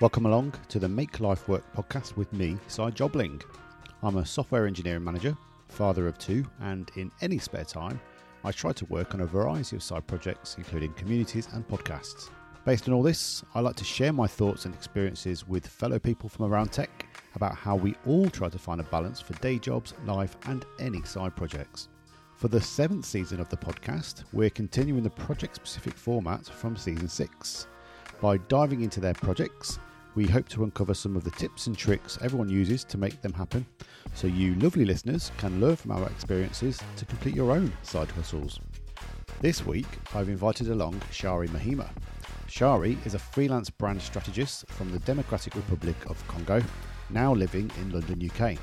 Welcome along to the Make Life Work podcast with me, Si Jobling. I'm a software engineering manager, father of two, and in any spare time, I try to work on a variety of side projects, including communities and podcasts. Based on all this, I like to share my thoughts and experiences with fellow people from around tech about how we all try to find a balance for day jobs, life, and any side projects. For the seventh season of the podcast, we're continuing the project specific format from season six. By diving into their projects, we hope to uncover some of the tips and tricks everyone uses to make them happen, so you lovely listeners can learn from our experiences to complete your own side hustles. This week, I've invited along Shari Muhima. Shari is a freelance brand strategist from the Democratic Republic of Congo, now living in London, UK.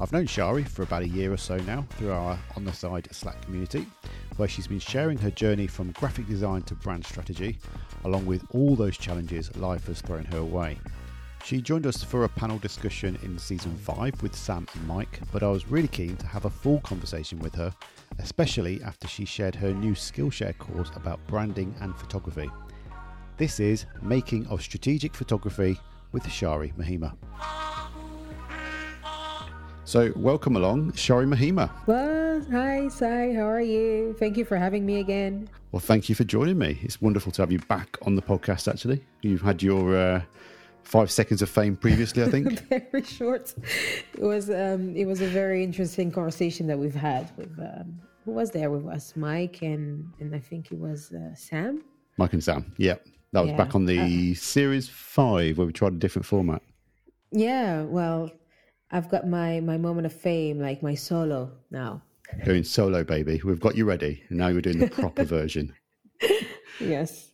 I've known Shari for about a year or so now through our On the Side Slack community, where she's been sharing her journey from graphic design to brand strategy, along with all those challenges life has thrown her way. She joined us for a panel discussion in season 5 with Sam and Mike, but I was really keen to have a full conversation with her, especially after she shared her new Skillshare course about branding and photography. This is Making of Strategic Photography with Shari Muhima. So, welcome along, Shari Muhima. Well, hi, Si. How are you? Thank you for having me again. Well, thank you for joining me. It's wonderful to have you back on the podcast. Actually, you've had your uh, five seconds of fame previously. I think very short. It was um, it was a very interesting conversation that we've had with um, who was there with us, Mike and and I think it was uh, Sam. Mike and Sam. Yeah, that was yeah. back on the uh, series five where we tried a different format. Yeah, well, I've got my my moment of fame, like my solo now. Going solo, baby. We've got you ready. Now you're doing the proper version. Yes.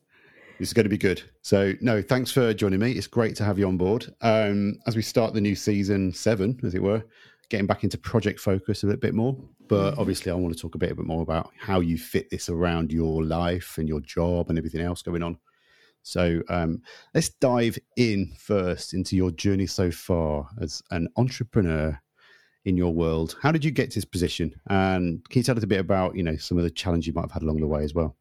This is going to be good. So, no, thanks for joining me. It's great to have you on board. Um, as we start the new season seven, as it were, getting back into project focus a little bit more. But mm-hmm. obviously, I want to talk a bit, a bit more about how you fit this around your life and your job and everything else going on. So um, let's dive in first into your journey so far as an entrepreneur in your world. How did you get to this position? And can you tell us a bit about you know some of the challenges you might have had along the way as well?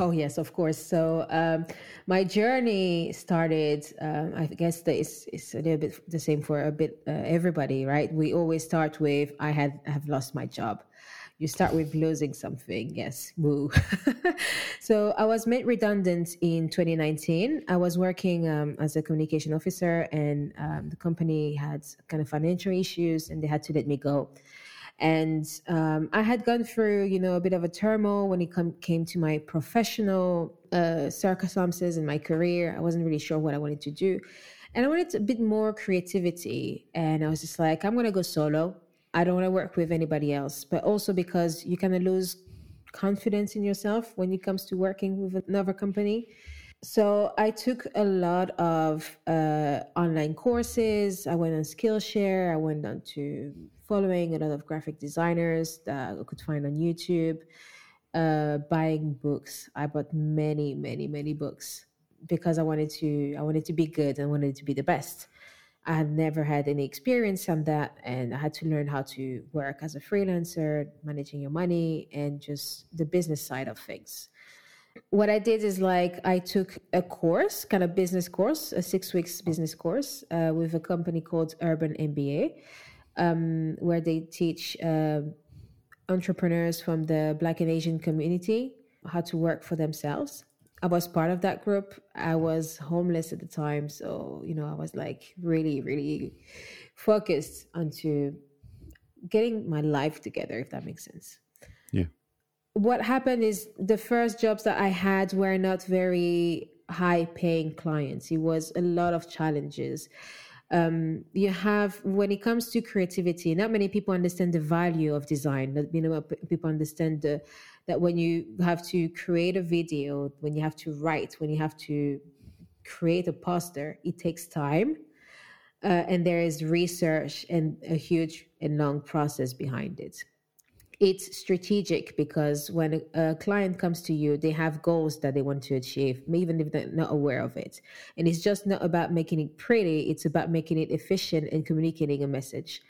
Oh yes, of course. So um, my journey started. Um, I guess it's a little bit the same for a bit uh, everybody, right? We always start with I had have lost my job you start with losing something. Yes, woo. so I was made redundant in 2019. I was working um, as a communication officer, and um, the company had kind of financial issues, and they had to let me go. And um, I had gone through, you know, a bit of a turmoil when it com- came to my professional uh, circumstances in my career. I wasn't really sure what I wanted to do. And I wanted a bit more creativity. And I was just like, I'm going to go solo. I don't want to work with anybody else, but also because you kind of lose confidence in yourself when it comes to working with another company. So I took a lot of uh, online courses. I went on Skillshare. I went on to following a lot of graphic designers that I could find on YouTube. Uh, buying books. I bought many, many, many books because I wanted to. I wanted to be good. I wanted to be the best. I had never had any experience on that, and I had to learn how to work as a freelancer, managing your money, and just the business side of things. What I did is like I took a course, kind of business course, a six weeks business course uh, with a company called Urban MBA, um, where they teach uh, entrepreneurs from the Black and Asian community how to work for themselves I was part of that group. I was homeless at the time, so you know, I was like really, really focused onto getting my life together, if that makes sense. Yeah. What happened is the first jobs that I had were not very high paying clients. It was a lot of challenges. Um, you have when it comes to creativity, not many people understand the value of design. That you know, people understand the that when you have to create a video, when you have to write, when you have to create a poster, it takes time. Uh, and there is research and a huge and long process behind it. It's strategic because when a, a, client comes to you, they have goals that they want to achieve, even if they're not aware of it. And it's just not about making it pretty, it's about making it efficient and communicating a message.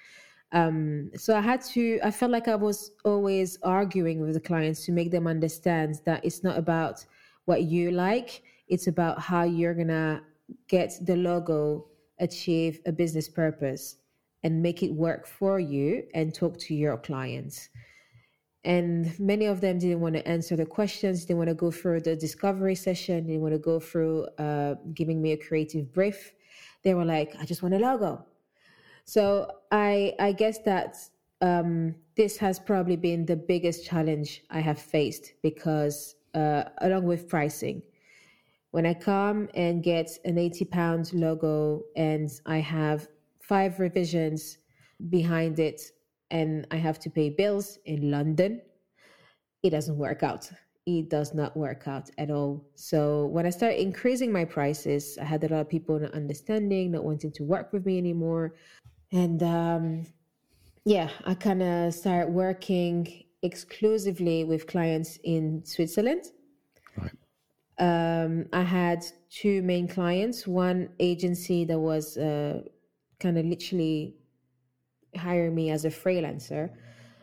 Um, so I had to, I felt like I was always arguing with the clients to make them understand that it's not about what you like, it's about how you're gonna get the logo achieve a business purpose and make it work for you and talk to your clients. And many of them didn't want to answer the questions, they want to go through the discovery session, they want to go through uh, giving me a creative brief. They were like, I just want a logo. So I I guess that um, this has probably been the biggest challenge I have faced because uh, along with pricing, when I come and get an 80 pound logo and I have five revisions behind it and I have to pay bills in London, it doesn't work out. It does not work out at all. So when I started increasing my prices, I had a lot of people not understanding, not wanting to work with me anymore. And um, yeah, I kind of started working exclusively with clients in Switzerland. Right. Um, I had two main clients. One agency that was uh, kind of literally hiring me as a freelancer,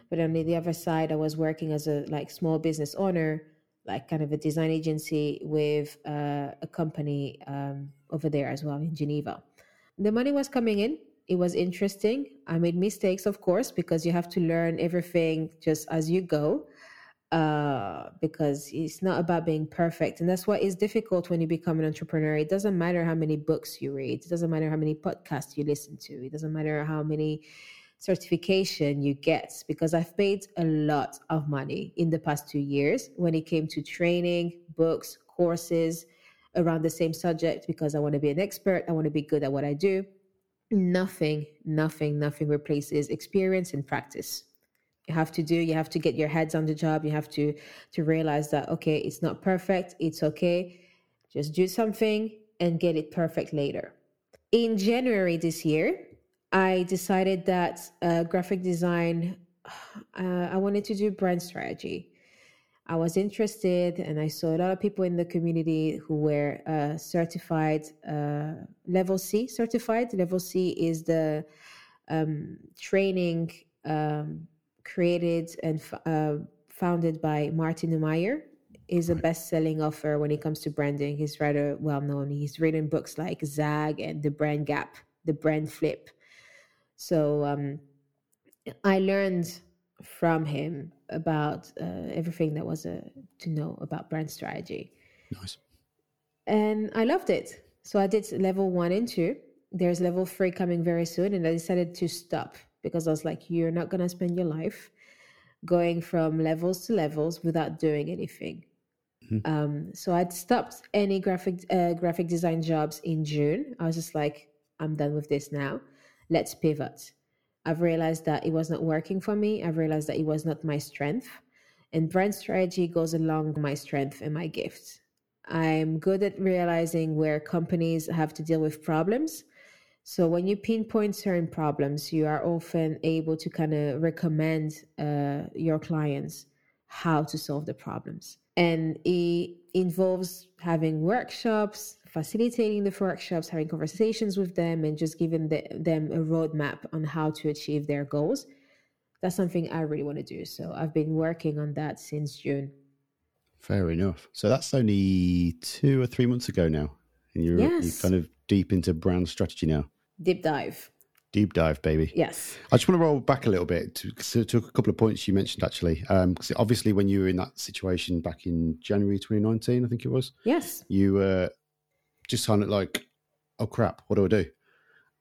but on the other side, I was working as a like small business owner, like kind of a design agency with uh, a company um, over there as well in Geneva. The money was coming in it was interesting. I made mistakes, of course, because you have to learn everything just as you go. Uh, because it's not about being perfect, and that's what is difficult when you become an entrepreneur. It doesn't matter how many books you read. It doesn't matter how many podcasts you listen to. It doesn't matter how many certification you get because I've paid a lot of money in the past two years when it came to training, books, courses around the same subject because I want to be an expert. I want to be good at what I do nothing, nothing, nothing replaces experience and practice. You have to do, you have to get your heads on the job. You have to to realize that okay, it's not perfect, it's okay. Just do something and get it perfect later. In January this year, I decided that uh, graphic design, uh, I wanted to do brand strategy. I was interested, and I saw a lot of people in the community who were uh, certified, uh, level C certified. Level C is the um, training um, created and uh, founded by Martin Neumeier. Is a best-selling author when it comes to branding. He's rather well known. He's written books like Zag and The Brand Gap, The Brand Flip. So um, I learned from him about uh, everything that was uh, to know about brand strategy. Nice. And I loved it. So I did level one and two. There's level three coming very soon. And I decided to stop because I was like, you're not going to spend your life going from levels to levels without doing anything. Mm-hmm. Um, so I'd stopped any graphic uh, graphic design jobs in June. I was just like, I'm done with this now. Let's pivot. I've realized that it was not working for me. I've realized that it was not my strength. And brand strategy goes along my strength and my gifts. I'm good at realizing where companies have to deal with problems. So when you pinpoint certain problems, you are often able to kind of recommend uh, your clients how to solve the problems. And it involves having workshops, facilitating the workshops, having conversations with them, and just giving the, them a roadmap on how to achieve their goals. That's something I really want to do. So I've been working on that since June. Fair enough. So that's only two or three months ago now. And you're, yes. you're kind of deep into brand strategy now. Deep dive. Deep dive, baby. Yes. I just want to roll back a little bit to, to a couple of points you mentioned, actually. Because um, obviously, when you were in that situation back in January 2019, I think it was. Yes. You were just kind of like, oh crap, what do I do?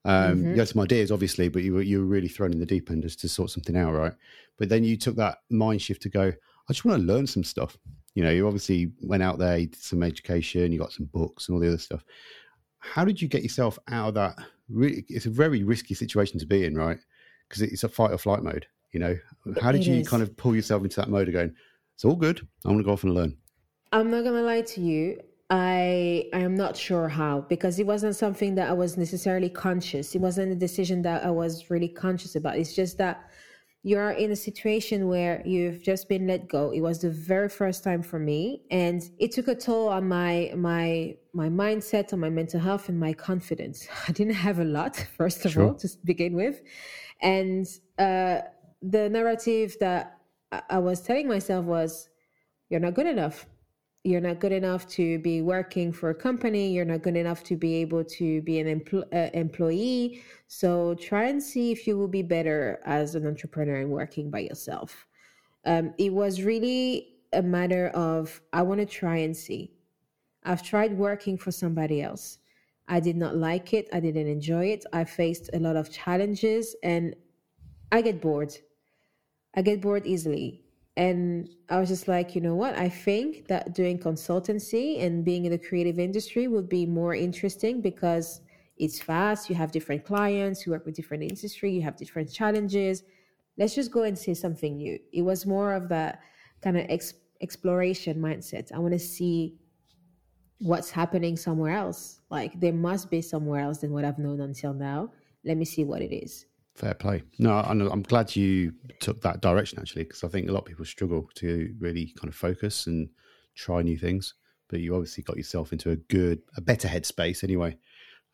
Um, mm-hmm. You had some ideas, obviously, but you were you were really thrown in the deep end just to sort something out, right? But then you took that mind shift to go. I just want to learn some stuff. You know, you obviously went out there, you did some education, you got some books and all the other stuff. How did you get yourself out of that? Really, it's a very risky situation to be in, right? Because it's a fight or flight mode. You know, how did it you is. kind of pull yourself into that mode again? It's all good. I'm going to go off and learn. I'm not going to lie to you. I I am not sure how because it wasn't something that I was necessarily conscious. It wasn't a decision that I was really conscious about. It's just that you're in a situation where you've just been let go. It was the very first time for me and it took a toll on my my my mindset, on my mental health and my confidence. I didn't have a lot first of sure. all to begin with. And uh the narrative that I was telling myself was you're not good enough you're not good enough to be working for a company you're not good enough to be able to be an empl- uh, employee. So try and see if you will be better as an entrepreneur and working by yourself. Um, it was really a matter of i want to try and see. I've tried working for somebody else. I did not like it i didn't enjoy it i faced a lot of challenges and i get bored. I get bored easily and I was just like, you know what? I think that doing consultancy and being in the creative industry would be more interesting because it's fast. You have different clients, you work with different industry, you have different challenges. Let's just go and see something new. It was more of that kind of ex- exploration mindset. I want to see what's happening somewhere else. Like there must be somewhere else than what I've known until now. Let me see what it is. Fair play. No, I'm glad you took that direction actually, because I think a lot of people struggle to really kind of focus and try new things. But you obviously got yourself into a good, a better headspace anyway.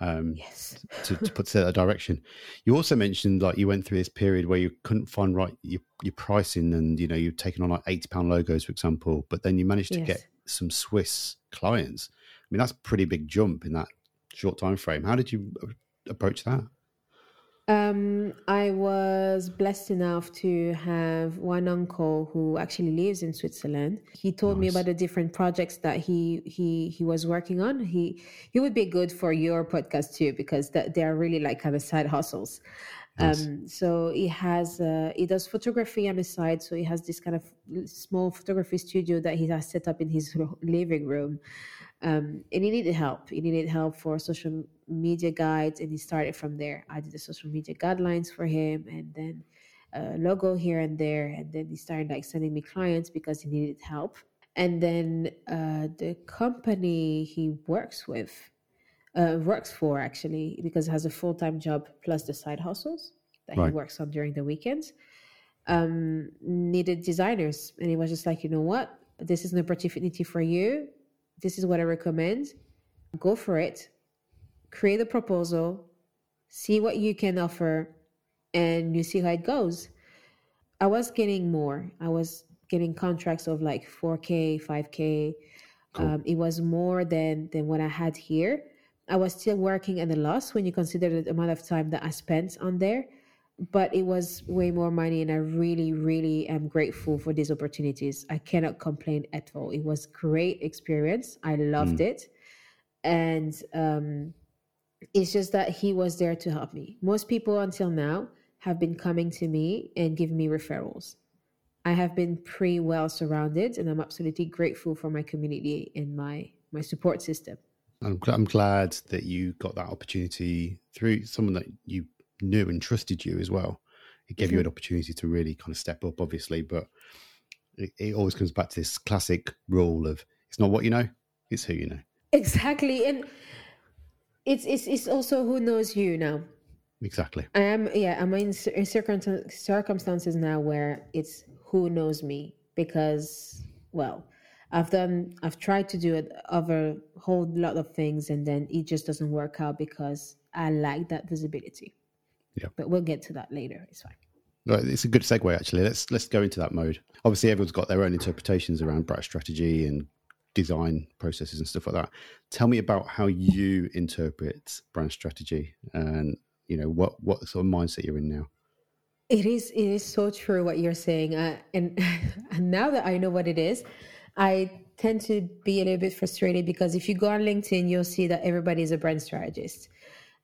Um, yes. to, to put to that direction. You also mentioned like you went through this period where you couldn't find right your, your pricing, and you know you've taken on like eighty pound logos, for example, but then you managed to yes. get some Swiss clients. I mean, that's a pretty big jump in that short time frame. How did you approach that? Um, I was blessed enough to have one uncle who actually lives in Switzerland. He told nice. me about the different projects that he he he was working on. He he would be good for your podcast too because that they are really like kind of side hustles. Nice. Um, so he has uh, he does photography on the side. So he has this kind of small photography studio that he has set up in his living room. Um, and he needed help. He needed help for social media guides, and he started from there. I did the social media guidelines for him, and then a logo here and there, and then he started like sending me clients because he needed help. And then uh, the company he works with, uh, works for actually, because it has a full time job plus the side hustles that right. he works on during the weekends, um, needed designers, and he was just like, you know what, this is an opportunity for you this is what I recommend. Go for it. Create a proposal, see what you can offer, and you see how it goes. I was getting more. I was getting contracts of like 4K, 5K. Cool. Um, it was more than than what I had here. I was still working at a loss when you consider the amount of time that I spent on there but it was way more money and i really really am grateful for these opportunities. I cannot complain at all. It was great experience. I loved mm. it. And um, it's just that he was there to help me. Most people until now have been coming to me and giving me referrals. I have been pretty well surrounded and i'm absolutely grateful for my community and my my support system. I'm, I'm glad that you got that opportunity through someone that you knew and trusted you as well. It gave mm-hmm. you an opportunity to really kind of step up, obviously, but it, it always comes back to this classic rule of it's not what you know, it's who you know. Exactly. And it's it's it's also who knows you now. Exactly. I am yeah, I'm in, in circumstances now where it's who knows me because well, I've done I've tried to do it other whole lot of things and then it just doesn't work out because I lack that visibility. Yeah. But we'll get to that later. It's fine. Right, it's a good segue actually. Let's let's go into that mode. Obviously, everyone's got their own interpretations around brand strategy and design processes and stuff like that. Tell me about how you interpret brand strategy and you know what what sort of mindset you're in now. It is it is so true what you're saying, uh, and and now that I know what it is, I tend to be a little bit frustrated because if you go on LinkedIn, you'll see that everybody is a brand strategist.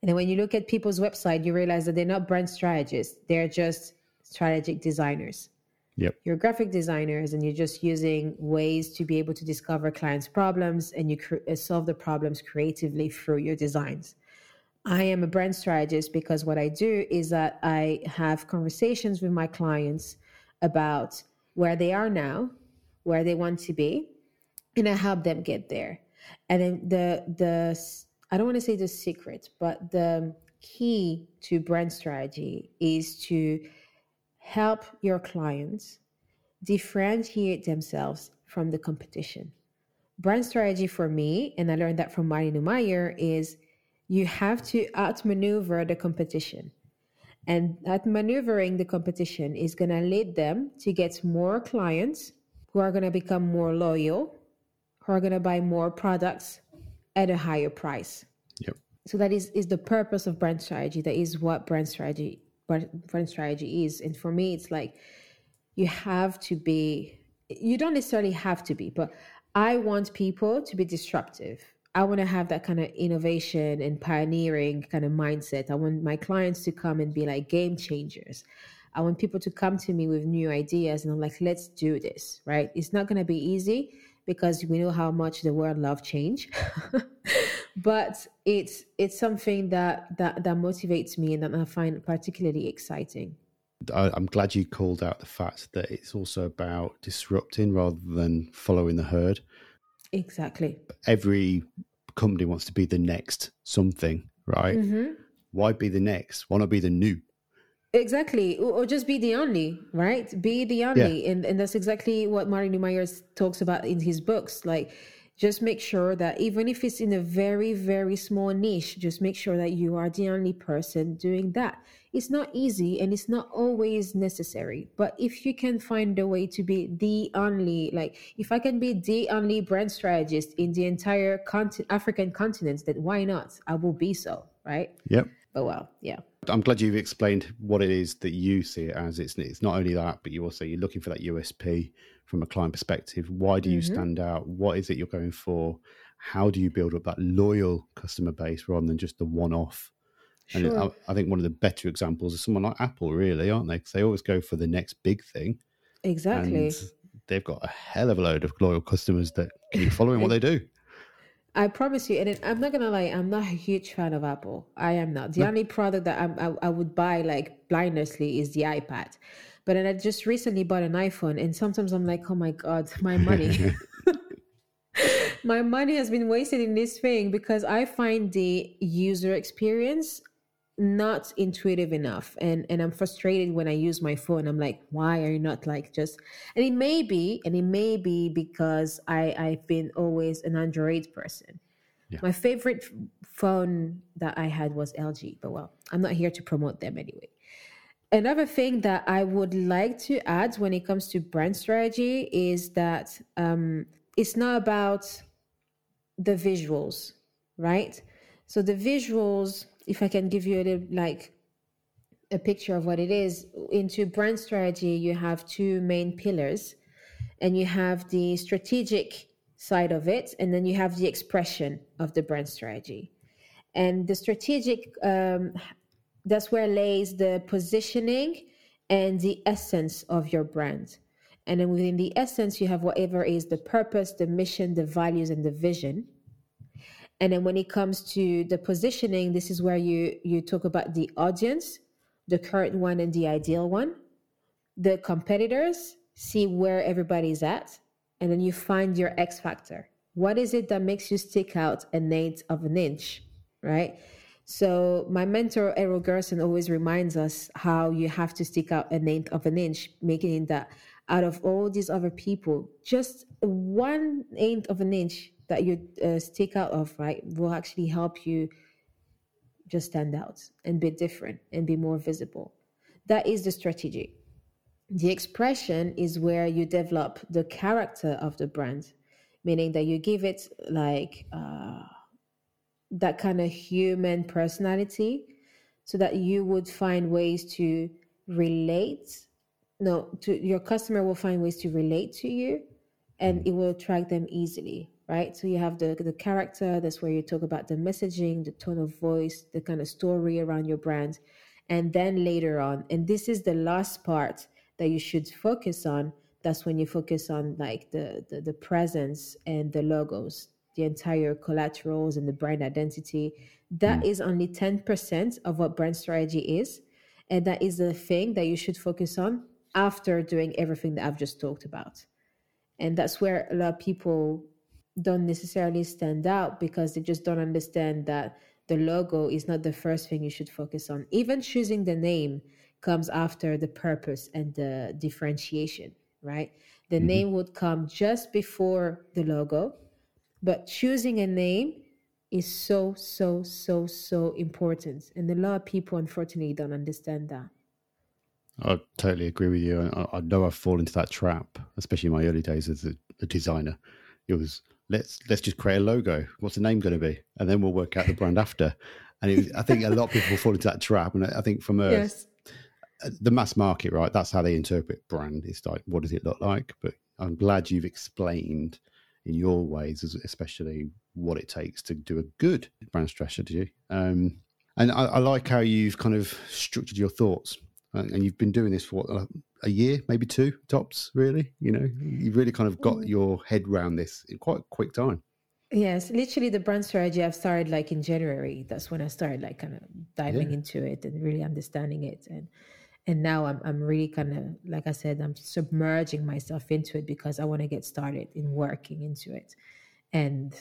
And then when you look at people's website, you realize that they're not brand strategists, they're just strategic designers. Yep. You're graphic designers and you're just using ways to be able to discover clients' problems and you cre- uh, solve the problems creatively through your designs. I am a brand strategist because what I do is that I have conversations with my clients about where they are now, where they want to be, and I help them get there. And then the the I don't want to say the secret, but the key to brand strategy is to help your clients differentiate themselves from the competition. Brand strategy for me, and I learned that from Marty Neumeier, is you have to outmaneuver the competition. And outmaneuvering the competition is going to lead them to get more clients who are going to become more loyal, who are going to buy more products at a higher price. Yep. So that is is the purpose of brand strategy. That is what brand strategy brand strategy is. And for me, it's like you have to be. You don't necessarily have to be, but I want people to be disruptive. I want to have that kind of innovation and pioneering kind of mindset. I want my clients to come and be like game changers. I want people to come to me with new ideas and I'm like, let's do this, right? It's not going to be easy because we know how much the world love change. but it's it's something that that that motivates me and that I find particularly exciting. I'm glad you called out the fact that it's also about disrupting rather than following the herd. Exactly. Every company wants to be the next something, right? Mm-hmm. Why be the next? Why not be the new? Exactly, or just be the only, right? Be the only, yeah. and and that's exactly what Martin Neumeier talks about in his books. Like, just make sure that even if it's in a very very small niche, just make sure that you are the only person doing that. It's not easy, and it's not always necessary. But if you can find a way to be the only, like if I can be the only brand strategist in the entire continent, African continent, then why not? I will be so, right? Yep. But well, yeah. I'm glad you've explained what it is that you see it as. It's it's not only that, but you also you're looking for that USP from a client perspective. Why do you mm-hmm. stand out? What is it you're going for? How do you build up that loyal customer base rather than just the one-off? Sure. And I, I, think one of the better examples is someone like Apple, really, aren't they? Because they always go for the next big thing. Exactly. they've got a hell of a load of loyal customers that keep following what they do. I promise you, and I'm not gonna lie, I'm not a huge fan of Apple. I am not. The no. only product that I'm, I, I would buy like blindlessly is the iPad. But then I just recently bought an iPhone, and sometimes I'm like, oh my god, my money. my money has been wasted in this thing because I find the user experience not intuitive enough. And and i'm frustrated when i use my phone. I'm like why are you not like just and it may be and it may be because i i've been always an android person. Yeah. my favorite phone that i had was lg but well i'm not here to promote them anyway. Another thing that i would like to add when it comes to brand strategy is that um, it's not about the visuals right? So the visuals if I can give you a little like a picture of what it is, into brand strategy, you have two main pillars, and you have the strategic side of it, and then you have the expression of the brand strategy. And the strategic, um, that's where lays the positioning and the essence of your brand. And then within the essence, you have whatever is the purpose, the mission, the values, and the vision. And then when it comes to the positioning, this is where you you talk about the audience, the current one and the ideal one, the competitors, see where everybody's at, and then you find your X factor. What is it that makes you stick out an eighth of an inch, right? So my mentor Errol Gerson always reminds us how you have to stick out an eighth of an inch, making that out of all these other people, just one eighth of an inch that you uh, stick out of, right, will actually help you just stand out and be different and be more visible. That is the strategy. The expression is where you develop the character of the brand, meaning that you give it like uh, that kind of human personality so that you would find ways to relate. No, to your customer will find ways to relate to you and it will attract them easily right? So you have the the character. That's where you talk about the messaging, the tone of voice, the kind of story around your brand, and then later on, and this is the last part that you should focus on. That's when you focus on like the the, the presence and the logos, the entire collaterals and the brand identity. That mm. is only ten percent of what brand strategy is, and that is the thing that you should focus on after doing everything that I've just talked about. And that's where a lot of people don't necessarily stand out because they just don't understand that the logo is not the first thing you should focus on. Even choosing the name comes after the purpose and the differentiation, right? The mm-hmm. name would come just before the logo, but choosing a name is so, so, so, so important. And a lot of people, unfortunately, don't understand that. I totally agree with you. I, I know I've fallen into that trap, especially in my early days as a, a designer. It was let's let's just create a logo. What's the name going to be? And then we'll work out the brand after. And it, I think a lot of people fall into that trap. And I think from a, yes. the mass market, right, that's how they interpret brand. It's like, what does it look like? But I'm glad you've explained in your ways, especially what it takes to do a good brand strategy. Um, and I, I, like how you've kind of structured your thoughts. And you've been doing this for what, a year, maybe two tops, really. You know, you've really kind of got mm. your head around this in quite a quick time. Yes, literally the brand strategy I've started like in January. That's when I started like kind of diving yeah. into it and really understanding it. And and now I'm I'm really kind of like I said, I'm submerging myself into it because I want to get started in working into it. And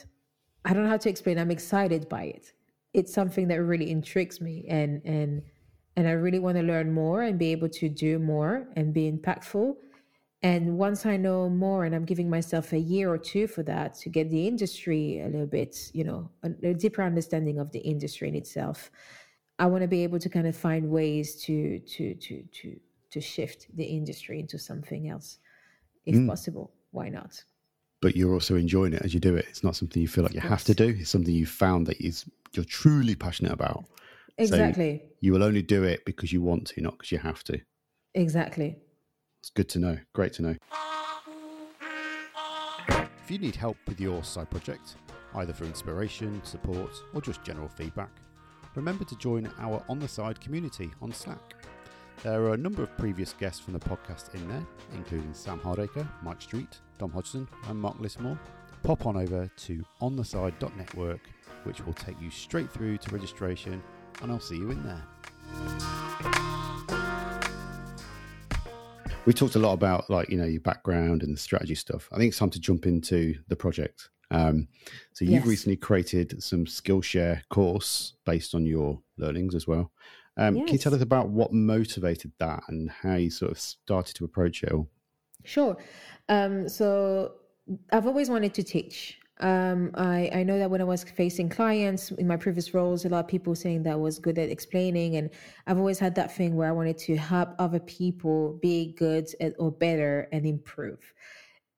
I don't know how to explain. I'm excited by it. It's something that really intrigues me and and and I really want to learn more and be able to do more and be impactful. And once I know more, and I'm giving myself a year or two for that to get the industry a little bit, you know, a, a deeper understanding of the industry in itself. I want to be able to kind of find ways to to to to to shift the industry into something else, if mm. possible. Why not? But you're also enjoying it as you do it. It's not something you feel like you have to do. It's something you found that is you're truly passionate about. Exactly. So you will only do it because you want to, not because you have to. Exactly. It's good to know. Great to know. If you need help with your side project, either for inspiration, support, or just general feedback, remember to join our On the Side community on Slack. There are a number of previous guests from the podcast in there, including Sam Hardacre, Mike Street, Dom Hodgson, and Mark Lismore. Pop on over to ontheside.network, which will take you straight through to registration and I'll see you in there. We talked a lot about like you know your background and the strategy stuff. I think it's time to jump into the project. Um, so you've yes. recently created some Skillshare course based on your learnings as well. Um, yes. Can you tell us about what motivated that and how you sort of started to approach it all? Sure. Um, so I've always wanted to teach. Um, I, I know that when I was facing clients in my previous roles, a lot of people saying that I was good at explaining. And I've always had that thing where I wanted to help other people be good at, or better and improve.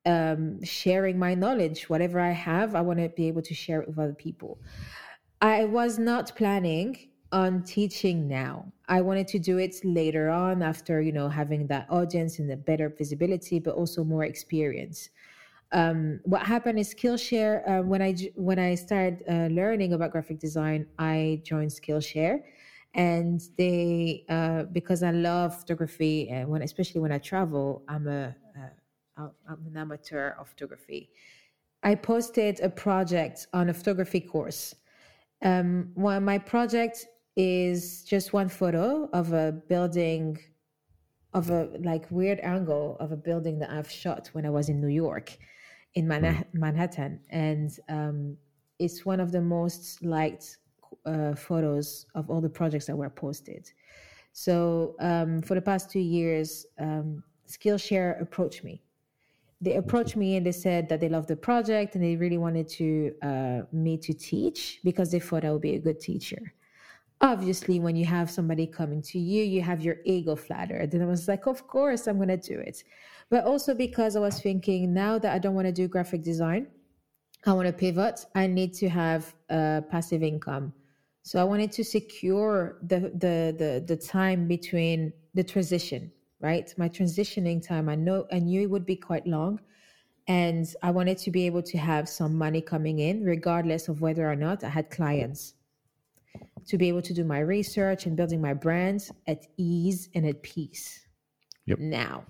Um, sharing my knowledge, whatever I have, I want to be able to share it with other people. I was not planning on teaching now. I wanted to do it later on after, you know, having that audience and the better visibility, but also more experience um, what happened is Skillshare. Uh, when I when I started uh, learning about graphic design, I joined Skillshare, and they uh, because I love photography and when especially when I travel, I'm a am uh, an amateur of photography. I posted a project on a photography course. Um, well, my project is just one photo of a building of a like weird angle of a building that I've shot when I was in New York in Manha- Manhattan, and um, it's one of the most liked uh, photos of all the projects that were posted. So um, for the past two years, um, Skillshare approached me. They approached me and they said that they loved the project and they really wanted to uh, me to teach because they thought I would be a good teacher. Obviously, when you have somebody coming to you, you have your ego flattered. And I was like, of course, I'm going to do it but also because I was thinking now that I don't want to do graphic design, I want to pivot. I need to have a passive income. So I wanted to secure the the the the time between the transition, right? My transitioning time. I know I knew it would be quite long. And I wanted to be able to have some money coming in, regardless of whether or not I had clients. To be able to do my research and building my brand at ease and at peace. Yep. Now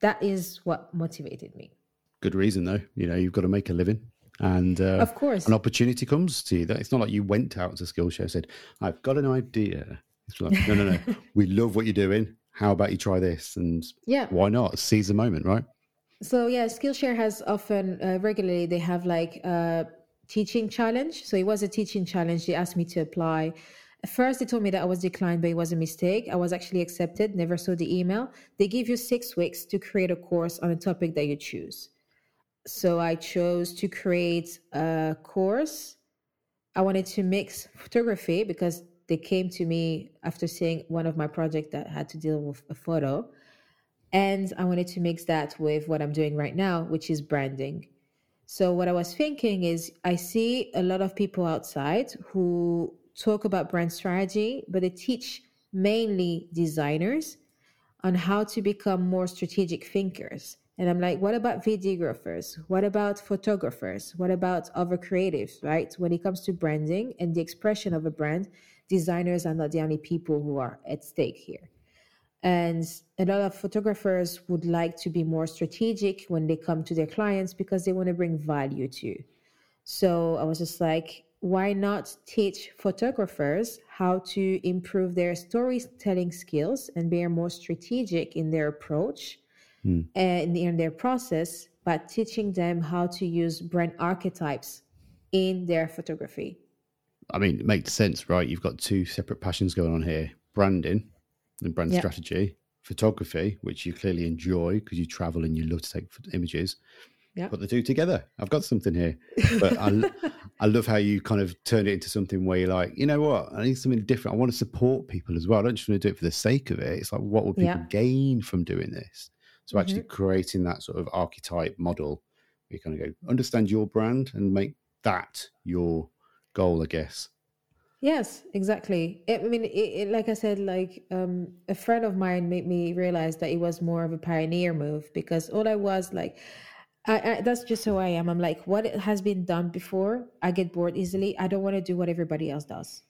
that is what motivated me. Good reason, though. You know, you've got to make a living. And uh, of course, an opportunity comes to you. That it's not like you went out to Skillshare and said, I've got an idea. It's like, no, no, no. we love what you're doing. How about you try this? And yeah, why not? Seize the moment, right? So, yeah, Skillshare has often, uh, regularly, they have like a teaching challenge. So, it was a teaching challenge. They asked me to apply first, they told me that I was declined, but it was a mistake. I was actually accepted, never saw the email. They give you six weeks to create a course on a topic that you choose. So I chose to create a course. I wanted to mix photography because they came to me after seeing one of my projects that had to deal with a photo. And I wanted to mix that with what I'm doing right now, which is branding. So what I was thinking is I see a lot of people outside who talk about brand strategy, but they teach mainly designers on how to become more strategic thinkers. And I'm like, what about videographers? What about photographers? What about other creatives, right? When it comes to branding and the expression of a brand, designers are not the only people who are at stake here. And a lot of photographers would like to be more strategic when they come to their clients because they want to bring value to. So I was just like, why not teach photographers how to improve their storytelling skills and be more strategic in their approach mm. and in their process by teaching them how to use brand archetypes in their photography? I mean, it makes sense, right? You've got two separate passions going on here branding and brand yep. strategy, photography, which you clearly enjoy because you travel and you love to take images. Yeah. Put the two together. I've got something here. But I, I love how you kind of turn it into something where you're like, you know what? I need something different. I want to support people as well. I don't just want to do it for the sake of it. It's like, what will people yeah. gain from doing this? So actually mm-hmm. creating that sort of archetype model, you kind of go understand your brand and make that your goal, I guess. Yes, exactly. I mean, it, it, like I said, like um, a friend of mine made me realize that it was more of a pioneer move because all I was like, I, I, that's just who I am. I'm like, what has been done before, I get bored easily. I don't want to do what everybody else does.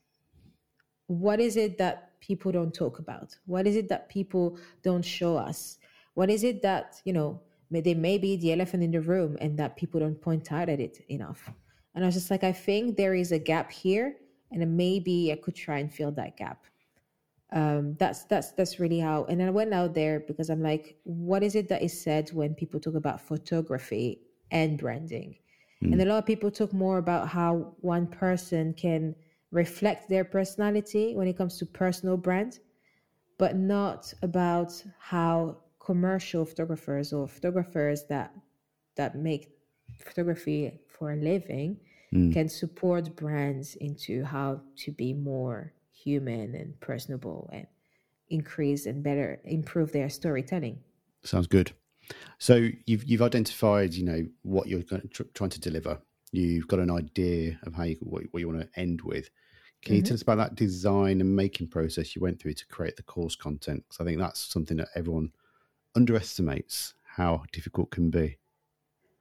What is it that people don't talk about? What is it that people don't show us? What is it that, you know, they may be the elephant in the room and that people don't point out at it enough? And I was just like, I think there is a gap here and maybe I could try and fill that gap. Um, that's that's that's really how. And I went out there because I'm like, what is it that is said when people talk about photography and branding? Mm. And a lot of people talk more about how one person can reflect their personality when it comes to personal brand, but not about how commercial photographers or photographers that that make photography for a living mm. can support brands into how to be more human and personable and increase and better improve their storytelling. Sounds good. So you've you've identified, you know, what you're trying to deliver. You've got an idea of how you what, what you want to end with. Can you mm-hmm. tell us about that design and making process you went through to create the course content? Because I think that's something that everyone underestimates how difficult can be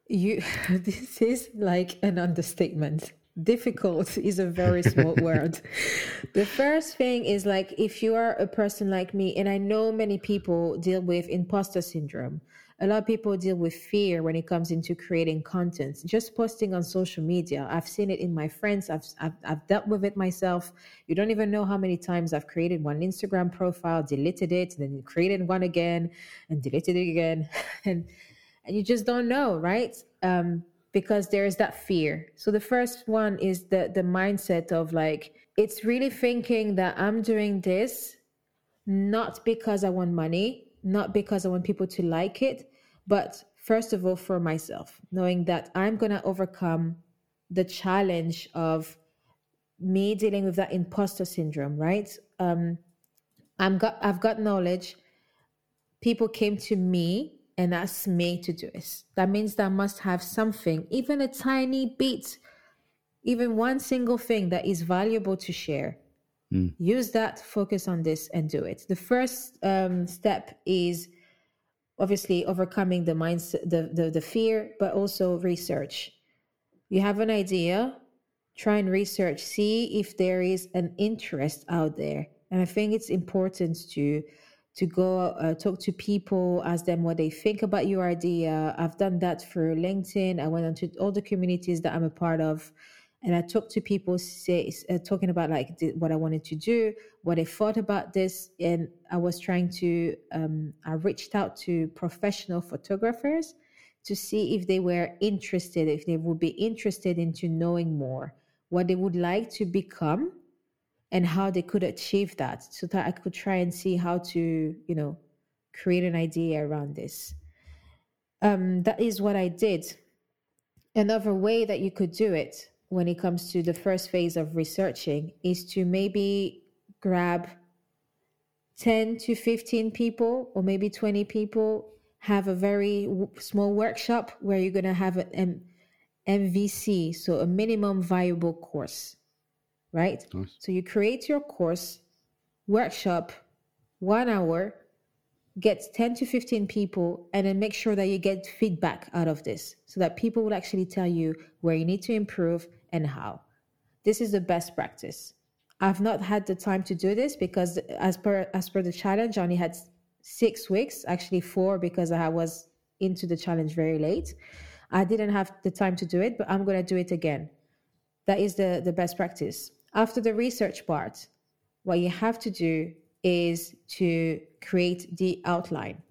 you this is like an understatement difficult is a very small word. The first thing is like if you are a person like me and i know many people deal with imposter syndrome. A lot of people deal with fear when it comes into creating content. Just posting on social media i've seen it in my friends I've, I've, I've dealt with it myself. You don't even know how many times i've created one instagram profile deleted it then created one again and deleted it again. And and you just don't know, right? Um, because there's that fear. So the first one is the the mindset of like it's really thinking that I'm doing this not because I want money, not because I want people to like it, but first of all for myself, knowing that I'm going to overcome the challenge of me dealing with that imposter syndrome, right? Um, I'm got I've got knowledge. People came to me and asked me to do it. That means that I must have something, even a tiny bit, even one single thing that is valuable to share. Mm. Use that, focus on this, and do it. The first um, step is obviously overcoming the mindset, the, the, the fear, but also research. You have an idea, try and research, see if there is an interest out there. And I think it's important to to go uh, talk to people, ask them what they think about your idea. I've done that through LinkedIn. I went onto all the communities that I'm a part of, and I talked to people say, uh, talking about like th- what I wanted to do, what I thought about this, and I was trying to. Um, I reached out to professional photographers to see if they were interested, if they would be interested into knowing more, what they would like to become and how they could achieve that so that I could try and see how to, you know, create an idea around this. Um, that is what I did. Another way that you could do it when it comes to the first phase of researching is to maybe grab 10 to 15 people or maybe 20 people have a very small workshop where you're going to have an MVC, so a minimum viable course, right? Nice. So you create your course, workshop, one hour, get 10 to 15 people, and then make sure that you get feedback out of this so that people will actually tell you where you need to improve and how. This is the best practice. I've not had the time to do this because as per as per the challenge, I only had six weeks, actually four because I was into the challenge very late. I didn't have the time to do it, but I'm gonna do it again. That is the, the best practice. After the research part, what you have to do is to create the outline.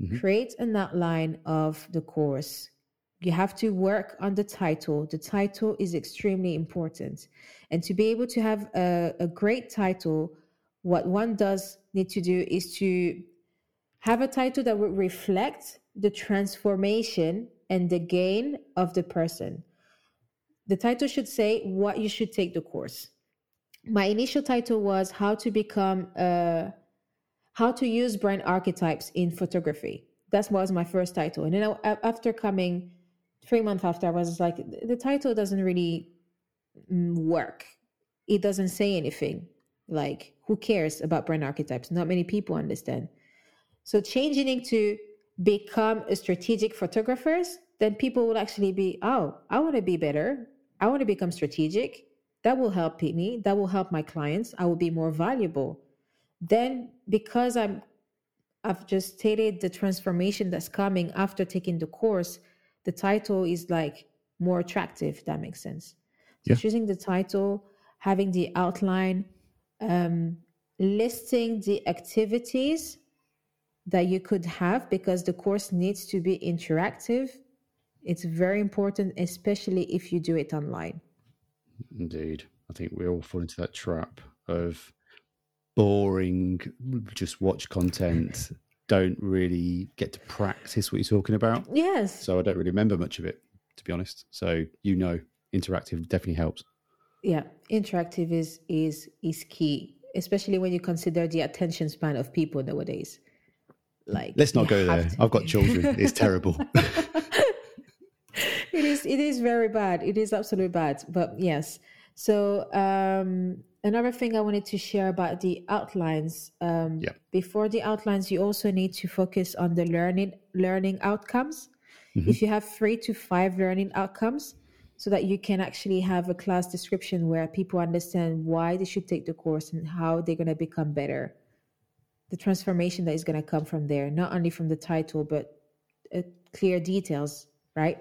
Mm-hmm. Create an outline of the course. You have to work on the title. The title is extremely important. And to be able to have a, a great title, what one does need to do is to have a title that would reflect the transformation and the gain of the person. The title should say what you should take the course. My initial title was How to Become a how to use brand archetypes in photography. That was my first title. And then I, after coming three months after, I was like, the title doesn't really mm, work. It doesn't say anything. Like, who cares about brand archetypes? Not many people understand. So changing it to become a strategic photographers, then people will actually be, oh, I want to be better. I want to become strategic. That will help me. That will help my clients. I will be more valuable then because i'm i've just stated the transformation that's coming after taking the course the title is like more attractive that makes sense so Yeah. choosing the title having the outline um, listing the activities that you could have because the course needs to be interactive it's very important especially if you do it online Indeed. I think we all fall into that trap of boring, just watch content, don't really get to practice what you're talking about. yes So I don't really remember much of it, to be honest. So you know, interactive definitely helps. yeah interactive is is is key especially when you consider the attention span of people nowadays like Let's not go there. I've got children. It's terrible. it is it is very bad. It is absolutely bad but yes. So um another thing i wanted to share about the outlines um Yeah. before the outlines you also need to focus on the learning learning outcomes. Mhm. if you have three to five learning outcomes so that you can actually have a class description where people understand why they should take the course and how they're going to become better. The transformation that is going to come from there not only from the title but uh, clear details right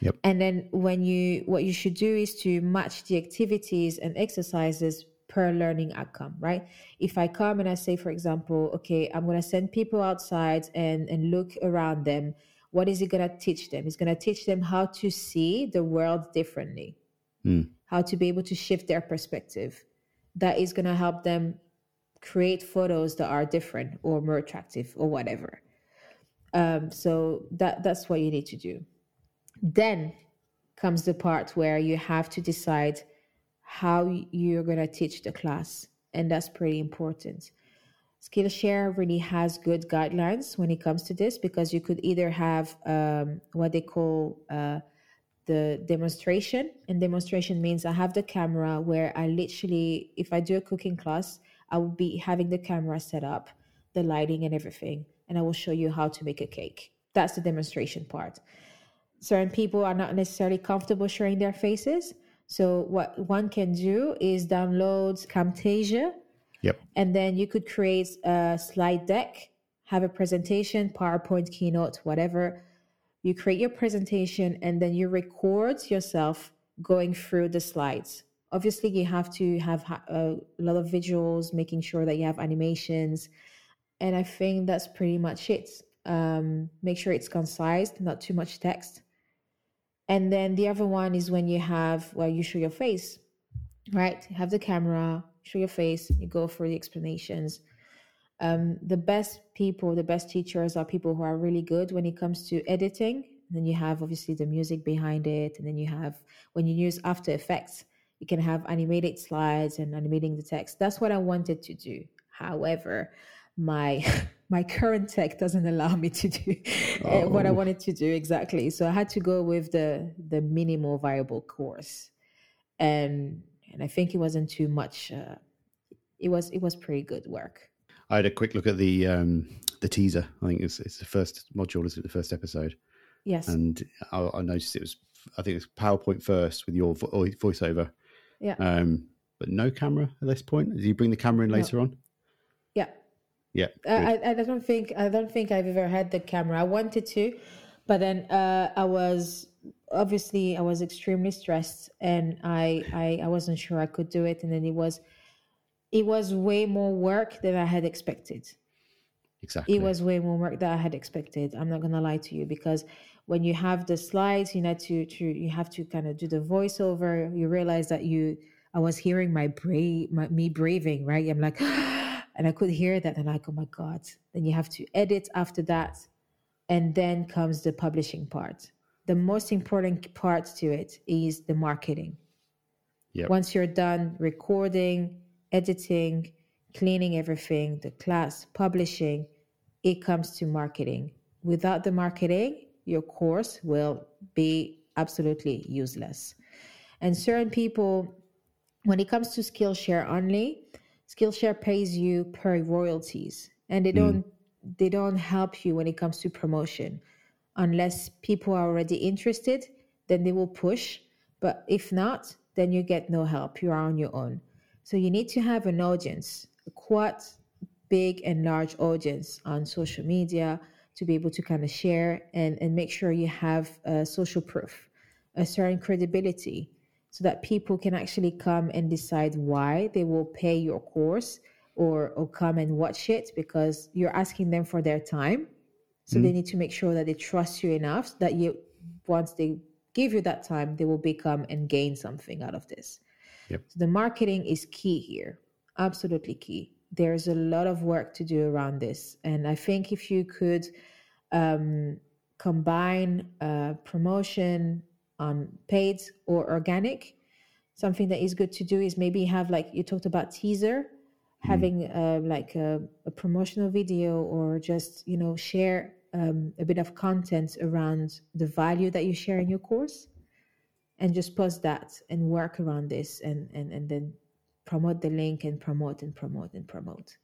Yep. and then when you what you should do is to match the activities and exercises per learning outcome right? If i come and i say for example okay i'm going to send people outside and and look around them what is it going to teach them? It's going to teach them how to see the world differently. Mm. how to be able to shift their perspective. That is going to help them create photos that are different or more attractive or whatever. Um, so that that's what you need to do then comes the part where you have to decide how you're going to teach the class and that's pretty important. Skillshare really has good guidelines when it comes to this because you could either have um, what they call uh, the demonstration and demonstration means i have the camera where i literally if i do a cooking class i will be having the camera set up the lighting and everything and i will show you how to make a cake. That's the demonstration part certain people are not necessarily comfortable showing their faces. So what one can do is download camtasia. Yep. and then you could create a slide deck have a presentation powerpoint keynote whatever. You create your presentation and then you record yourself going through the slides. Obviously you have to have a lot of visuals making sure that you have animations. And i think that's pretty much it. Um, make sure it's concise not too much text and then the other one is when you have well you show your face right? You have the camera show your face you go for the explanations. Um, the best people the best teachers are people who are really good when it comes to editing. And then you have obviously the music behind it. And then you have when you use after effects you can have animated slides and animating the text. That's what i wanted to do. However my my current tech doesn't allow me to do oh. what I wanted to do exactly. So I had to go with the the minimal viable course, and and I think it wasn't too much. Uh, it was it was pretty good work. I had a quick look at the um, the teaser. I think it's it's the first module, is it the first episode? Yes. And I, I noticed it was I think it's PowerPoint first with your vo- voiceover. Yeah. Um, but no camera at this point. Did you bring the camera in later no. on? Yeah. I, I don't think I don't think I've ever had the camera. I wanted to, but then uh, I was obviously I was extremely stressed and I, I I wasn't sure I could do it. And then it was it was way more work than I had expected. Exactly. It was way more work than I had expected. I'm not gonna lie to you because when you have the slides, you know to to you have to kind of do the voiceover. You realize that you I was hearing my breathe my, me breathing, right? I'm like and I could hear that and I'm like, oh my God. Then you have to edit after that. And then comes the publishing part. The most important part to it is the marketing. Yep. Once you're done recording, editing, cleaning everything, the class, publishing, it comes to marketing. Without the marketing, your course will be absolutely useless. And certain people, when it comes to Skillshare only, Skillshare pays you per royalties, and they hmm. don't mm. they don't help you when it comes to promotion, unless people are already interested. Then they will push, but if not, then you get no help. You are on your own. So you need to have an audience, a quite big and large audience on social media to be able to kind of share and, and make sure you have a social proof, a certain credibility so that people can actually come and decide why they will pay your course or, or come and watch it because you're asking them for their time. So mm-hmm. they need to make sure that they trust you enough that you once they give you that time, they will become and gain something out of this. Yep. So the marketing is key here. Absolutely key. There's a lot of work to do around this. And I think if you could um, combine uh, promotion, on paid or organic. Something that is good to do is maybe have like you talked about teaser, mm. having uh, like a, a, promotional video or just you know share um, a bit of content around the value that you share in your course, and just post that and work around this and and and then promote the link and promote and promote and promote.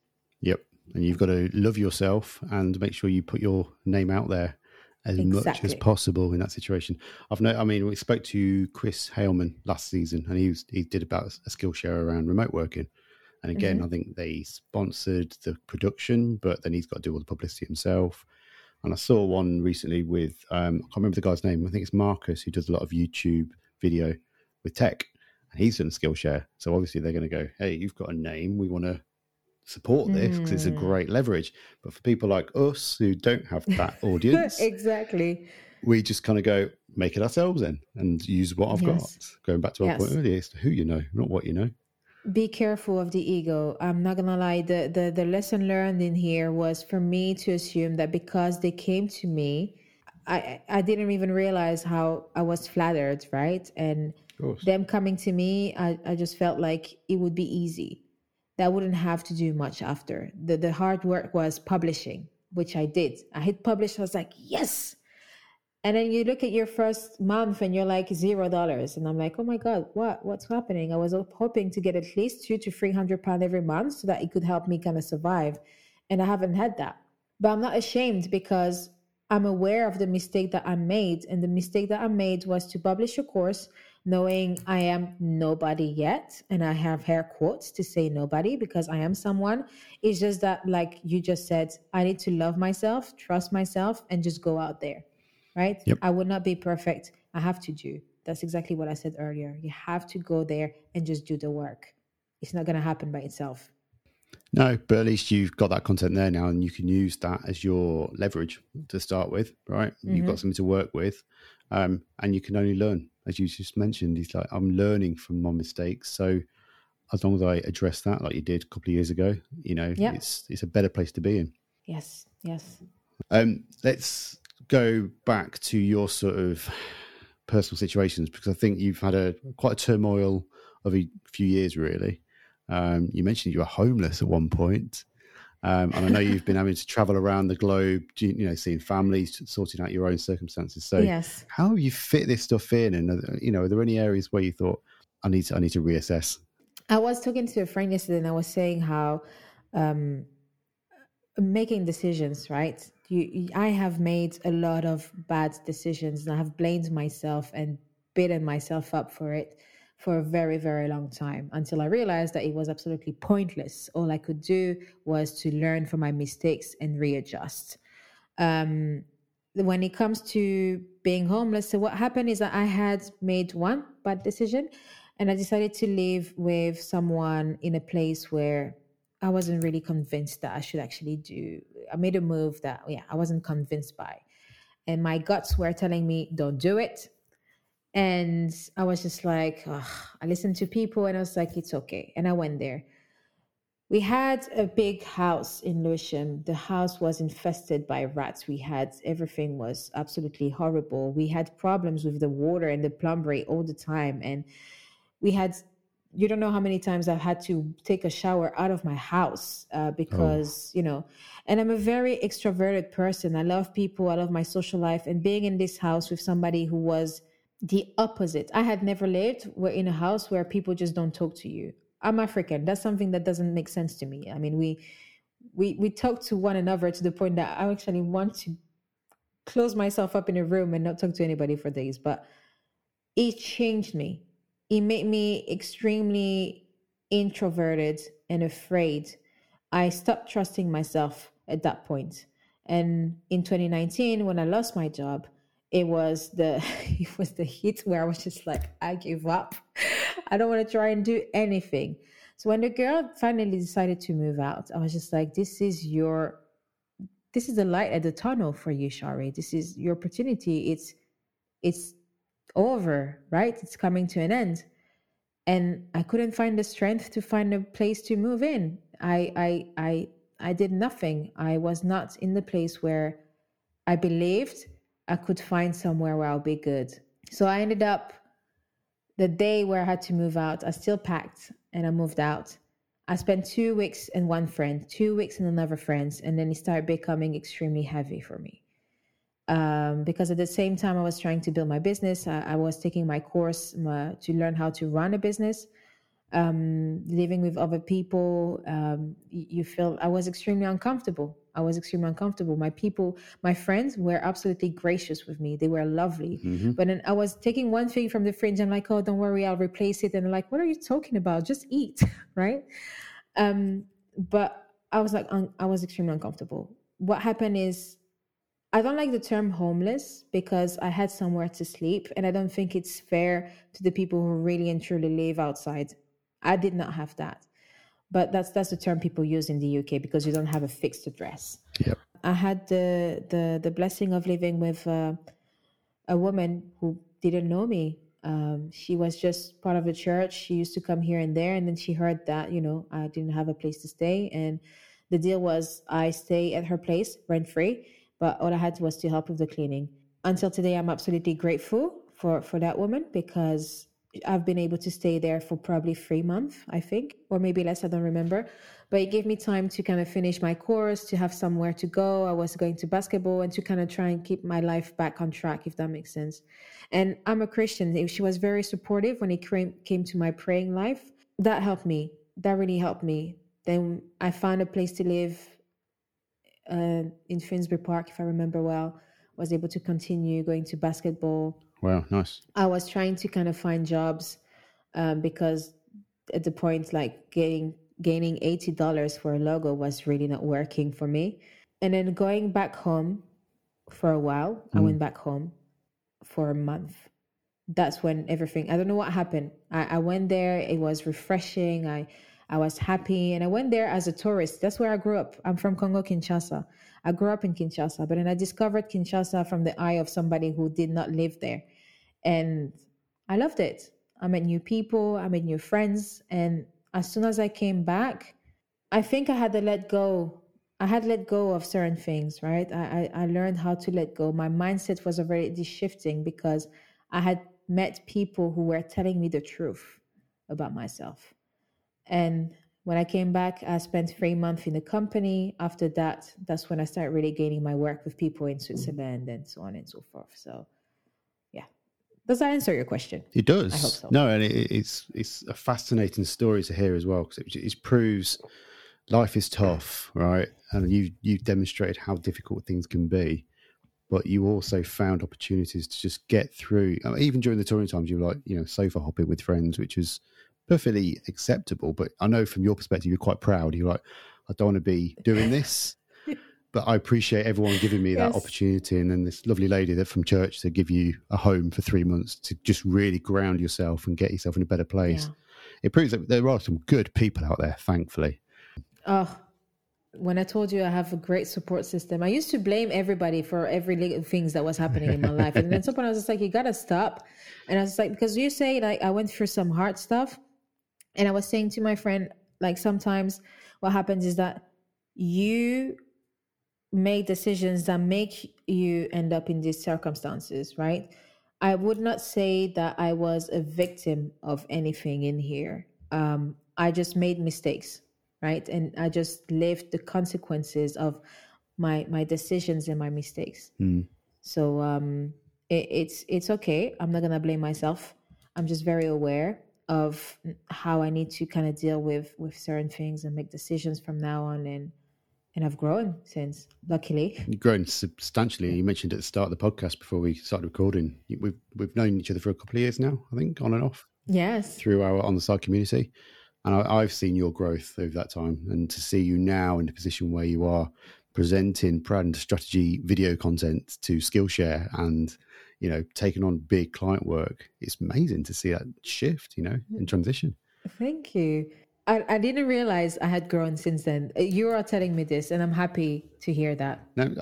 Yep, and you've got to love yourself and make sure you put your name out there as exactly. much as possible in that situation. I've no, I mean, we spoke to Chris Haleman last season, and he was he did about a Skillshare around remote working. And again, mm-hmm. I think they sponsored the production, but then he's got to do all the publicity himself. And I saw one recently with um, I can't remember the guy's name. I think it's Marcus who does a lot of YouTube video with tech, and he's done Skillshare. So obviously they're going to go, "Hey, you've got a name. We want to support this because mm. it's a mm. great leverage. But for people like us who don't have that audience, exactly, we just kind of go make it ourselves then and use what I've yes. got. Going back to our yes. point earlier, it's who you know, not what you know. Be careful of the ego. I'm not gonna lie. The, the the lesson learned in here was for me to assume that because they came to me, I I didn't even realize how I was flattered, right? And them coming to me, I, I just felt like it would be easy that wouldn't have to do much after. The, the hard work was publishing, which I did. I hit publish, I was like, yes. And then you look at your first month and you're like zero dollars. And I'm like, oh my God, what what's happening? I was hoping to get at least two to three hundred pounds every month so that it could help me kind of survive. And I haven't had that. But I'm not ashamed because I'm aware of the mistake that I made. And the mistake that I made was to publish a course knowing I am nobody yet, and I have hair quotes to say nobody because I am someone. It's just that, like you just said, I need to love myself, trust myself, and just go out there, right? Yep. I would not be perfect. I have to do. That's exactly what I said earlier. You have to go there and just do the work. It's not going to happen by itself. No, but at least you've got that content there now, and you can use that as your leverage to start with, right? Mm-hmm. You've got mm-hmm. something to work with, um, and you can only learn as you just mentioned, he's like, I'm learning from my mistakes. So as long as I address that, like you did a couple of years ago, you know, yep. it's it's a better place to be in. Yes, yes. Um, let's go back to your sort of personal situations because I think you've had a quite a turmoil of a few years, really. Um, you mentioned you were homeless at one point. Um, and I know you've been having to travel around the globe, you know, seeing families, sorting out your own circumstances. So, yes. how have you fit this stuff in? And you know, are there any areas where you thought I need to I need to reassess? I was talking to a friend yesterday, and I was saying how um, making decisions, right? You, I have made a lot of bad decisions, and I have blamed myself and beaten myself up for it for a very, very long time until I realized that it was absolutely pointless. All I could do was to learn from my mistakes and readjust. Um, when it comes to being homeless, so what happened is that I had made one bad decision and I decided to live with someone in a place where I wasn't really convinced that I should actually do. I made a move that, yeah, I wasn't convinced by. And my guts were telling me, don't do it. And I was just like, oh, I listened to people and I was like, it's okay. And I went there. We had a big house in Lewisham. The house was infested by rats. We had everything was absolutely horrible. We had problems with the water and the plumbery all the time. And we had you don't know how many times I've had to take a shower out of my house uh, because, oh. you know, and I'm a very extroverted person. I love people, I love my social life. And being in this house with somebody who was the opposite, I had never lived in a house where people just don't talk to you. I'm African. That's something that doesn't make sense to me. I mean, we we we talk to one another to the point that I actually want to close myself up in a room and not talk to anybody for days. But it changed me it made me extremely introverted and afraid. I stopped trusting myself at that point. And in 2019, when I lost my job, it was the it was the hit where I was just like, I give up. I don't want to try and do anything. So when the girl finally decided to move out, I was just like, this is your this is the light at the tunnel for you, Shari. This is your opportunity. It's it's over, right? It's coming to an end. And I couldn't find the strength to find a place to move in. I I I I did nothing. I was not in the place where I believed I could find somewhere where I'll be good. So I ended up the day where I had to move out, I still packed and I moved out. I spent two weeks in one friend, two weeks in another friend's, and then it started becoming extremely heavy for me um, because at the same time I was trying to build my business, I, I was taking my course to learn how to run a business. Um, living with other people, um, you, feel I was extremely uncomfortable. I was extremely uncomfortable. My people, my friends were absolutely gracious with me. They were lovely. Mm-hmm. But then I was taking one thing from the fridge and like, oh, don't worry, I'll replace it. And like, what are you talking about? Just eat, right? Um, but I was like, un- I was extremely uncomfortable. What happened is I don't like the term homeless because I had somewhere to sleep, and I don't think it's fair to the people who really and truly live outside. I did not have that, but that's that's the term people use in the UK because you don't have a fixed address. Yep. I had the the the blessing of living with uh, a woman who didn't know me. Um, she was just part of the church. She used to come here and there, and then she heard that you know I didn't have a place to stay, and the deal was I stay at her place rent free but all I had was to help with the cleaning. Until today, I'm absolutely grateful for for that woman because I've been able to stay there for probably three months, I think, or maybe less. I don't remember. But it gave me time to kind of finish my course, to have somewhere to go. I was going to basketball and to kind of try and keep my life back on track, if that makes sense. And I'm a Christian. She was very supportive when it came to my praying life. That helped me. That really helped me. Then I found a place to live uh, in Finsbury Park, if I remember well, was able to continue going to basketball. Wow, nice. I was trying to kind of find jobs um, because at the point, like getting gaining eighty dollars for a logo was really not working for me. And then going back home for a while, mm. I went back home for a month. That's when everything. I don't know what happened. I, I went there. It was refreshing. I I was happy. And I went there as a tourist. That's where I grew up. I'm from Congo, Kinshasa. I grew up in Kinshasa, but then I discovered Kinshasa from the eye of somebody who did not live there. And I loved it. I met new people, I met new friends. And as soon as I came back, I think I had to let go. I had let go of certain things, right? I, I, I learned how to let go. My mindset was already shifting because I had met people who were telling me the truth about myself. And When I came back, I spent three months in the company. After that, that's when I started really gaining my work with people in Switzerland and so on and so forth. So, does that answer your question? It does. I hope so. No, and it, it's it's a fascinating story to hear as well because it, it proves life is tough, right? And you you've demonstrated how difficult things can be, but you also found opportunities to just get through. I mean, even during the touring times, you were like you know sofa hopping with friends, which was perfectly acceptable. But I know from your perspective, you're quite proud. You're like, I don't want to be doing this. But I appreciate everyone giving me that opportunity, and then this lovely lady that from church to give you a home for three months to just really ground yourself and get yourself in a better place. Yeah. It proves that there are some good people out there, thankfully. Oh, when I told you I have a great support system, I used to blame everybody for every little things that was happening in my life. And then at some point I was just like, you gotta stop. And I was like, because you say like I went through some hard stuff. And I was saying to my friend, like sometimes what happens is that you make decisions that make you end up in these circumstances, right? I would not say that I was a victim of anything in here. Um, I just made mistakes, right? And I just lived the consequences of my my decisions and my mistakes. Mm. So um, it, it's it's okay. I'm not gonna blame myself. I'm just very aware of how I need to kind of deal with with certain things and make decisions from now on. And and I've grown since, luckily. You've grown substantially. You mentioned at the start of the podcast before we started recording. We've we've known each other for a couple of years now, I think, on and off Yes. through our on the side community. And I, I've seen your growth over that time, and to see you now in the position where you are presenting brand strategy video content to Skillshare and you know taking on big client work, it's amazing to see that shift, you know, in mm. transition. Thank you. I, I didn't realize I had grown since then. You are telling me this, and I'm happy to hear that. No,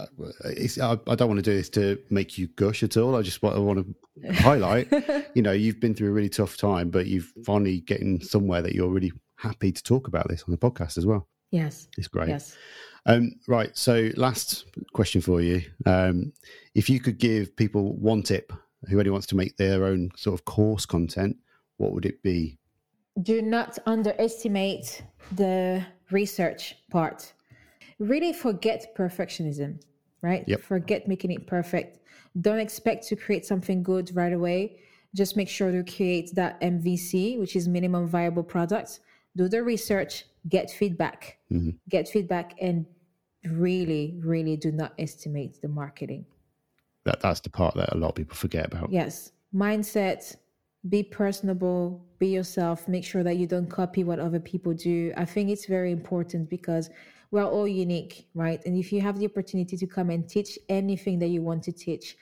it's, I, I don't want to do this to make you gush at all. I just want, I want to highlight, you know, you've been through a really tough time, but you've finally getting somewhere that you're really happy to talk about this on the podcast as well. Yes. It's great. Yes. Um, right. So, last question for you: um, If you could give people one tip, whoever wants to make their own sort of course content, what would it be? Do not underestimate the research part. Really forget perfectionism, right? Yep. Forget making it perfect. Don't expect to create something good right away. Just make sure to create that MVC, which is minimum viable product. Do the research, get feedback, mm-hmm. get feedback, and really, really do not estimate the marketing. That that's the part that a lot of people forget about. Yes. Mindset, be personable, be yourself, make sure that you don't copy what other people do. I think it's very important because we're all unique, right? And if you have the opportunity to come and teach anything that you want to teach,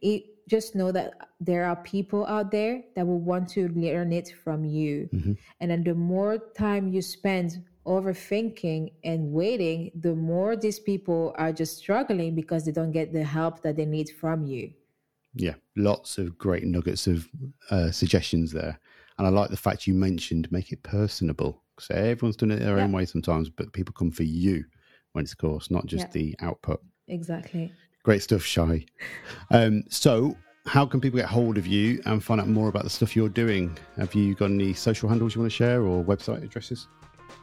it, just know that there are people out there that will want to learn it from you. Mm-hmm. And then the more time you spend overthinking and waiting, the more these people are just struggling because they don't get the help that they need from you. Yeah, lots of great nuggets of uh, suggestions there, and I like the fact you mentioned make it personable. So everyone's done it their own way sometimes, but people come for you when it's a course, not just Yeah. the output. Exactly. Great stuff, Shari. Um, so, how can people get hold of you and find out more about the stuff you're doing? Have you got any social handles you want to share or website addresses?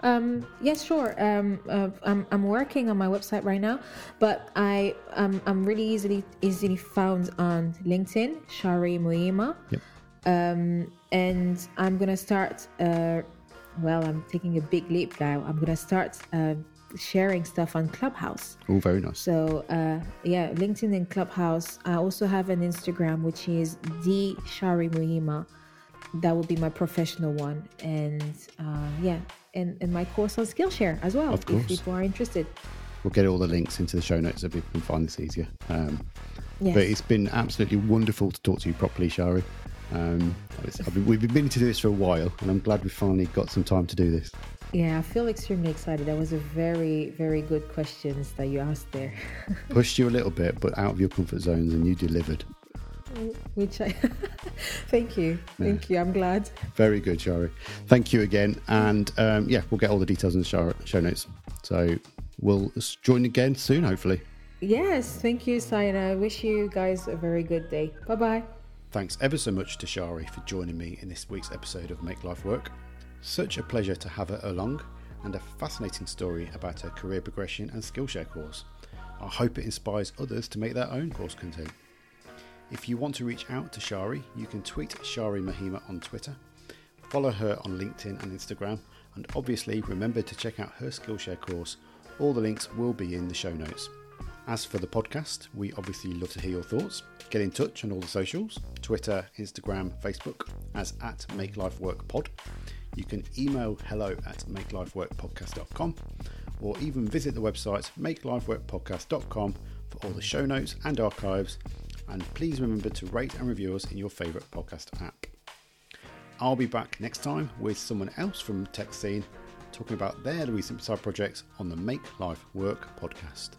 Um, yes, sure. Um, uh, I'm, I'm working on my website right now, but I um, I'm really easily easily found on LinkedIn, Shari Muhima. Yep. Um, and I'm gonna start. Uh, well, I'm taking a big leap now. I'm gonna start uh, sharing stuff on Clubhouse. Oh, very nice. So uh, yeah, LinkedIn and Clubhouse. I also have an Instagram which is the Shari Muhima. That will be my professional one, and uh, yeah, and, and my course on Skillshare as well. If people are interested. We'll get all the links into the show notes so people can find this easier. Um, Yes. But it's been absolutely wonderful to talk to you properly, Shari. Um, been, we've been meaning to do this for a while, and I'm glad we finally got some time to do this. Yeah, I feel extremely excited. That was a very very good questions that you asked there, Pushed you a little bit, but out of your comfort zones, and you delivered. Which I thank you, thank you. I'm glad. Very good, Shari. Thank you again. And um, yeah, we'll get all the details in the show, show notes. So we'll join again soon, hopefully. Yes, thank you, Sayana. I wish you guys a very good day. Bye bye. Thanks ever so much to Shari for joining me in this week's episode of Make Life Work. Such a pleasure to have her along, and a fascinating story about her career progression and Skillshare course. I hope it inspires others to make their own course content. If you want to reach out to Shari, you can tweet Shari Muhima on Twitter, follow her on LinkedIn and Instagram, and obviously remember to check out her Skillshare course. All the links will be in the show notes. As for the podcast, we obviously love to hear your thoughts. Get in touch on all the socials Twitter, Instagram, Facebook as at Make Life Work Pod. You can email hello at makelifeworkpodcast.com or even visit the website makelifeworkpodcast.com for all the show notes and archives. And please remember to rate and review us in your favourite podcast app. I'll be back next time with someone else from Tech Scene talking about their recent side projects on the Make Life Work podcast.